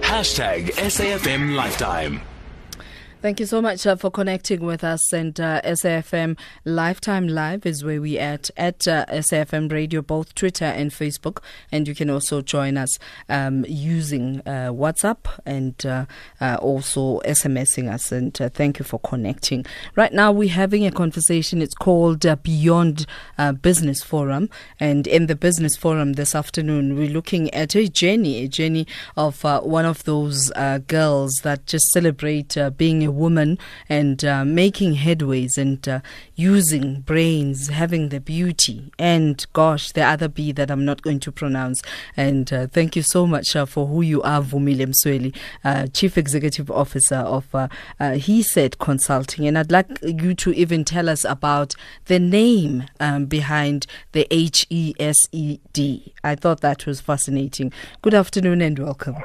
Hashtag SAFM Lifetime. Thank you so much uh, for connecting with us. And uh, SAFM Lifetime Live is where we at at uh, SAFM Radio, both Twitter and Facebook. And you can also join us um, using uh, WhatsApp and uh, uh, also SMSing us. And uh, thank you for connecting. Right now, we're having a conversation. It's called Beyond Business Forum. And in the Business Forum this afternoon, we're looking at a journey, a journey of one of those girls that just celebrate being a woman and uh, making headways and uh, using brains, having the beauty, and gosh, the other B that I'm not going to pronounce. And uh, thank you so much uh, for who you are, Vumile Msweli, uh, Chief Executive Officer of uh, Hesed Consulting. And I'd like you to even tell us about the name um, behind the H E S E D. I thought that was fascinating. Good afternoon and welcome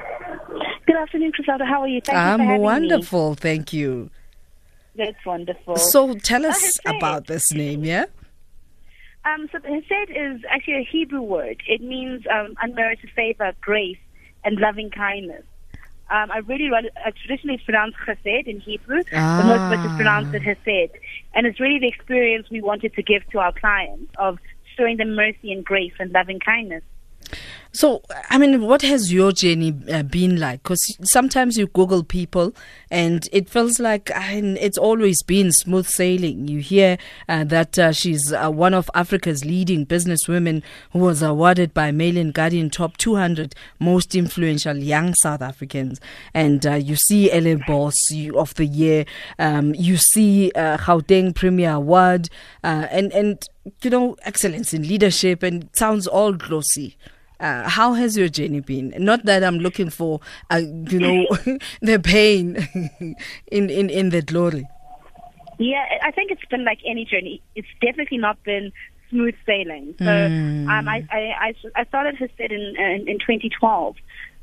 afternoon, Griselda. How are you? Thank I'm you for wonderful. Me. Thank you. That's wonderful. So tell us about this name, yeah? Um, so Hesed is actually a Hebrew word. It means um, unmerited favor, grace, and loving kindness. Um, I really, uh, traditionally it's pronounced Chesed in Hebrew, ah. but most of us pronounce it Hesed. And it's really the experience we wanted to give to our clients of showing them mercy and grace and loving kindness. So, I mean, what has your journey uh, been like? Because sometimes you Google people and it feels like I mean, it's always been smooth sailing. You hear uh, that uh, she's uh, one of Africa's leading businesswomen who was awarded by Mail and Guardian top 200 most influential young South Africans. And uh, you see Ellen Boss of the Year, um, you see uh, Gauteng Premier Award, uh, and, and, you know, excellence in leadership, and it sounds all glossy. Uh, how has your journey been? Not that I'm looking for, uh, you know, the pain in, in, in the glory. Yeah, I think it's been like any journey. It's definitely not been smooth sailing. So mm. um, I, I, I started Hesed in, in, in 2012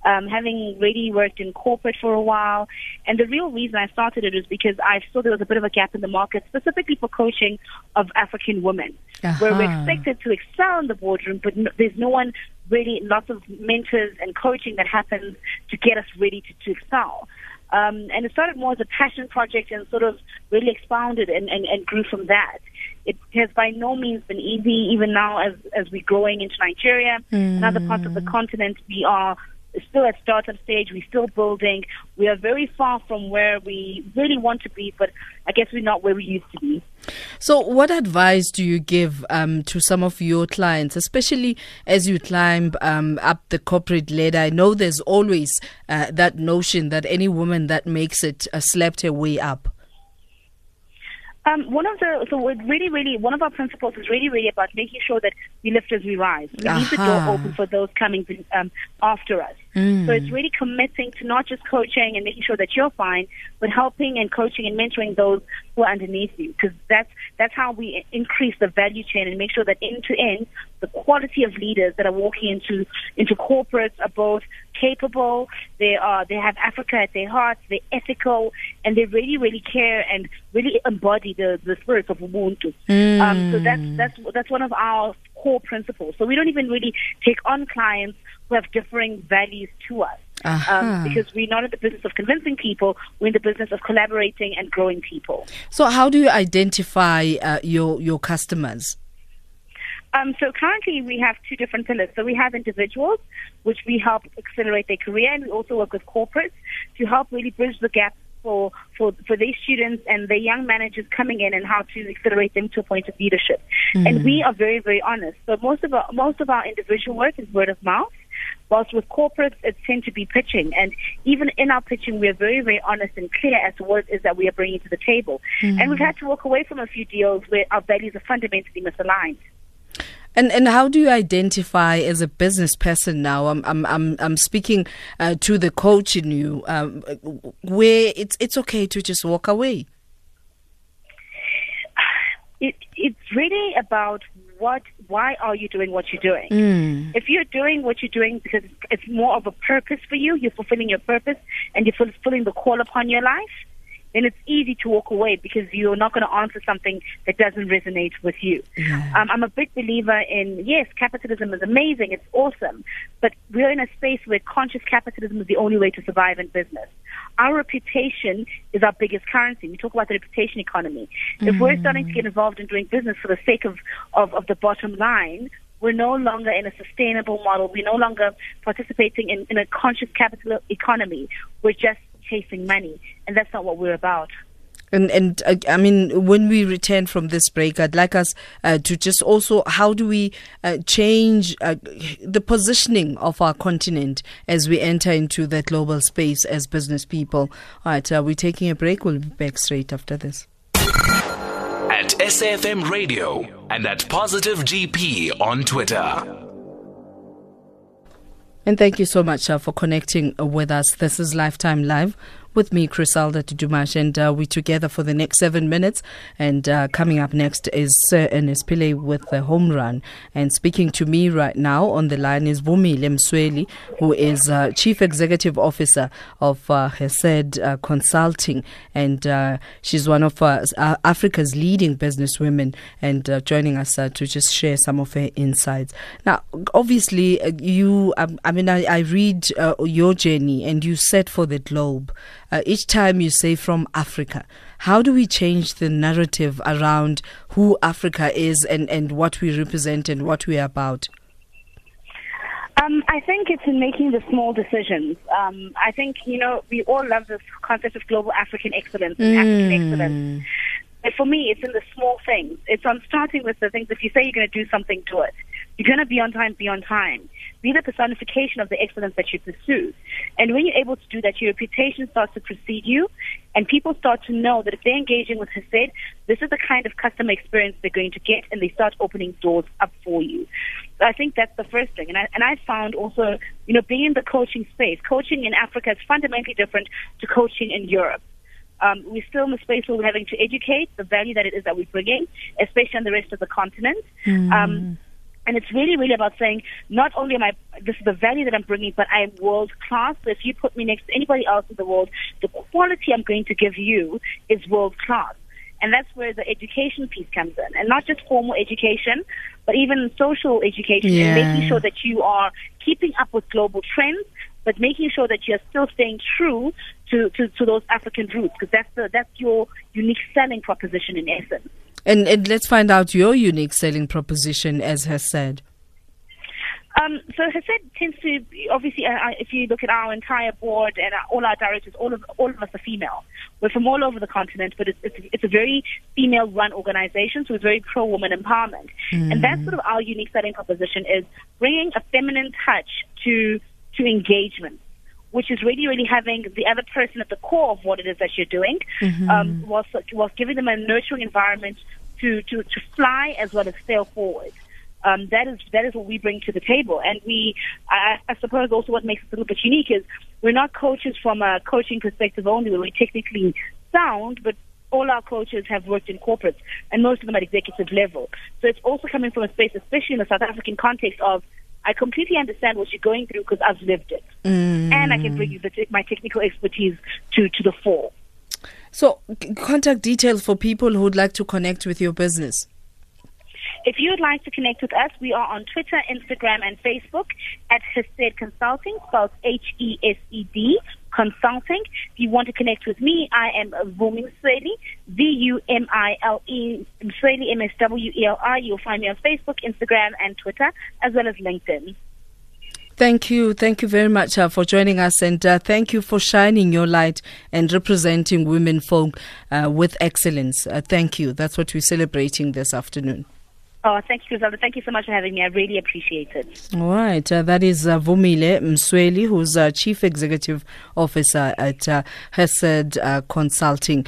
um, having really worked in corporate for a while. And the real reason I started it was because I saw there was a bit of a gap in the market, specifically for coaching of African women, uh-huh. where we're expected to excel in the boardroom, but no, there's no one really, lots of mentors and coaching that happens to get us ready to, to excel. Um, and it started more as a passion project and sort of really expounded and, and, and grew from that. It has by no means been easy, even now as, as we're growing into Nigeria mm. and other parts of the continent, we are still at startup stage. We're still building. We are very far from where we really want to be, but I guess we're not where we used to be. So, what advice do you give um, to some of your clients, especially as you climb um, up the corporate ladder? I know there's always uh, that notion that any woman that makes it uh, slept her way up. Um, one of the so really, really one of our principles is really, really about making sure that we lift as we rise. We leave the door open for those coming um, after us. Mm. So it's really committing to not just coaching and making sure that you're fine, but helping and coaching and mentoring those who are underneath you. Because that's that's how we increase the value chain and make sure that end to end, the quality of leaders that are walking into into corporates are both capable. They are they have Africa at their hearts. They're ethical and they really really care and really embody the the spirit of Ubuntu. Mm. Um, so that's that's that's one of our core principles. So we don't even really take on clients who have differing values to us. Um, uh-huh. Um, because we're not in the business of convincing people, we're in the business of collaborating and growing people. So, how do you identify uh, your your customers? Um, so currently we have two different pillars. So we have individuals, which we help accelerate their career, and we also work with corporates to help really bridge the gap for, for, for these students and the young managers coming in and how to accelerate them to a point of leadership. Mm-hmm. And we are very, very honest. So most of our, most of our individual work is word of mouth. Whilst with corporates, it tends to be pitching. And even in our pitching, we are very, very honest and clear as to what it is that we are bringing to the table. Mm-hmm. And we've had to walk away from a few deals where our values are fundamentally misaligned. And and how do you identify as a business person now? I'm I'm I'm, I'm speaking uh, to the coach in you, um, where it's it's okay to just walk away. It it's really about what why are you doing what you're doing? Mm. If you're doing what you're doing because it's more of a purpose for you, you're fulfilling your purpose and you're fulfilling the call upon your life then it's easy to walk away because you're not going to answer something that doesn't resonate with you. Yeah. Um, I'm a big believer in yes, capitalism is amazing, it's awesome, but we're in a space where conscious capitalism is the only way to survive in business. Our reputation is our biggest currency. We talk about the reputation economy. If we're starting to get involved in doing business for the sake of, of, of the bottom line, we're no longer in a sustainable model. We're no longer participating in, in a conscious capital economy. We're just chasing money, and that's not what we're about. And and uh, I mean, when we return from this break, I'd like us uh, to just also how do we uh, change uh, the positioning of our continent as we enter into that global space as business people. All right, uh, we're taking a break. We'll be back straight after this. At SAFM Radio and at Positive GP on Twitter. And thank you so much uh, for connecting uh, with us. This is Lifetime Live with me, Griselda Tudumash, and uh, we're together for the next seven minutes. And uh, coming up next is Sir Ernest Pillay with the home run. And speaking to me right now on the line is Vumile Msweli, who is uh, Chief Executive Officer of uh, Hesed uh, Consulting. And uh, she's one of uh, Africa's leading businesswomen and joining us to just share some of her insights. Now, obviously, you, um, I mean, I, I read your journey and you set for the globe uh, each time you say from Africa. How do we change the narrative around who Africa is and, and what we represent and what we are about? Um, I think it's in making the small decisions. Um, I think, you know, we all love this concept of global African excellence and African excellence. But for me, it's in the small things. It's on starting with the things. If you say you're going to do something, do it. You're going to be on time, be on time. Be the personification of the excellence that you pursue. And when you're able to do that, your reputation starts to precede you, and people start to know that if they're engaging with Hesed, this is the kind of customer experience they're going to get, and they start opening doors up for you. So I think that's the first thing. And I, and I found also, you know, being in the coaching space, coaching in Africa is fundamentally different to coaching in Europe. Um, we're still in the space where we're having to educate the value that it is that we're bringing, especially on the rest of the continent. Um, and it's really, really about saying, not only am I, this is the value that I'm bringing, but I am world class. So if you put me next to anybody else in the world, the quality I'm going to give you is world class. And that's where the education piece comes in. And not just formal education, but even social education Yeah. and making sure that you are keeping up with global trends, but making sure that you're still staying true to, to, to those African roots, because that's, the, that's your unique selling proposition in essence. And, and let's find out your unique selling proposition, as Hesed. Um, so Hesed tends to obviously, uh, uh, if you look at our entire board and uh, all our directors, all of all of us are female. We're from all over the continent, but it's it's, it's a very female-run organization, so it's very pro-woman empowerment, and that's sort of our unique selling proposition is bringing a feminine touch to to engagement. Which is really, really having the other person at the core of what it is that you're doing, um, whilst, whilst giving them a nurturing environment to, to, to fly as well as sail forward um, that is that is what we bring to the table. And we, I, I suppose, also what makes us a little bit unique is we're not coaches from a coaching perspective only. We're technically sound, but all our coaches have worked in corporates, and most of them at executive level. So it's also coming from a space, especially in the South African context, of I completely understand what you're going through because I've lived it, and I can bring you the, my technical expertise to to the fore. So, contact details for people who would like to connect with your business. If you would like to connect with us, we are on Twitter, Instagram, and Facebook at Hesed Consulting, spelled H-E-S-E-D, Consulting. If you want to connect with me, I am Vumi Msweli, V-U-M-I-L-E, Msweli, M-S-W-E-L-I. You'll find me on Facebook, Instagram, and Twitter, as well as LinkedIn. Thank you. Thank you very much uh, for joining us and uh, thank you for shining your light and representing women folk uh, with excellence. Uh, thank you. That's what we're celebrating this afternoon. Oh, thank you, Griselda. Thank you so much for having me. I really appreciate it. All right. Uh, that is uh, Vumile Msweli, who's uh, Chief Executive Officer at uh, Hesed uh, Consulting.